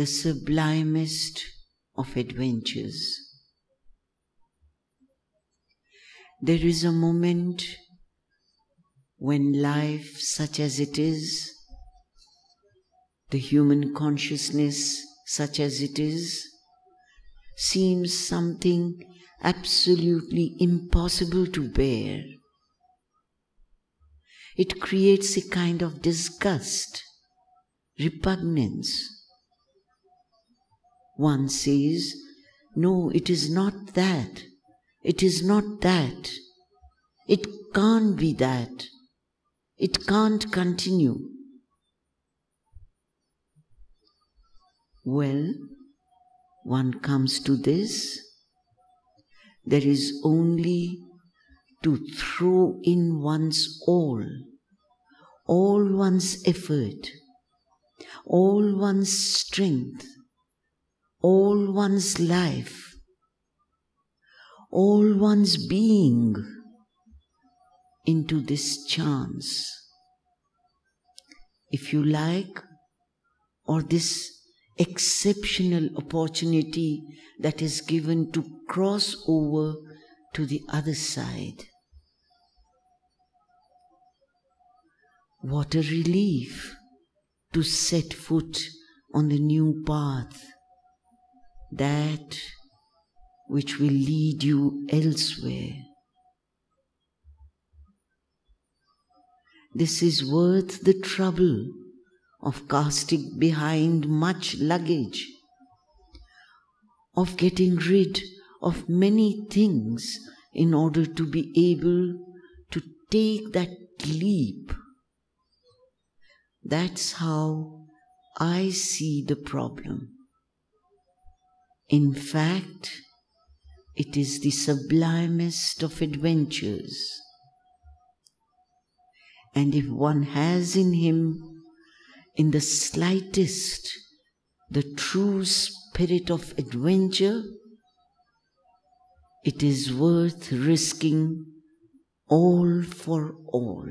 the sublimest of adventures. There is a moment when life, such as it is, the human consciousness, such as it is, seems something absolutely impossible to bear. It creates a kind of disgust, repugnance. One says, No, it is not that. It is not that. It can't be that. It can't continue. Well, one comes to this, there is only to throw in one's all, all one's effort, all one's strength, all one's life, all one's being into this chance. If you like, or this exceptional opportunity that is given to cross over to the other side. What a relief to set foot on the new path, that which will lead you elsewhere. This is worth the trouble of casting behind much luggage, of getting rid of many things in order to be able to take that leap. That's how I see the problem. In fact, it is the sublimest of adventures. And if one has in him in the slightest the true spirit of adventure, it is worth risking all for all.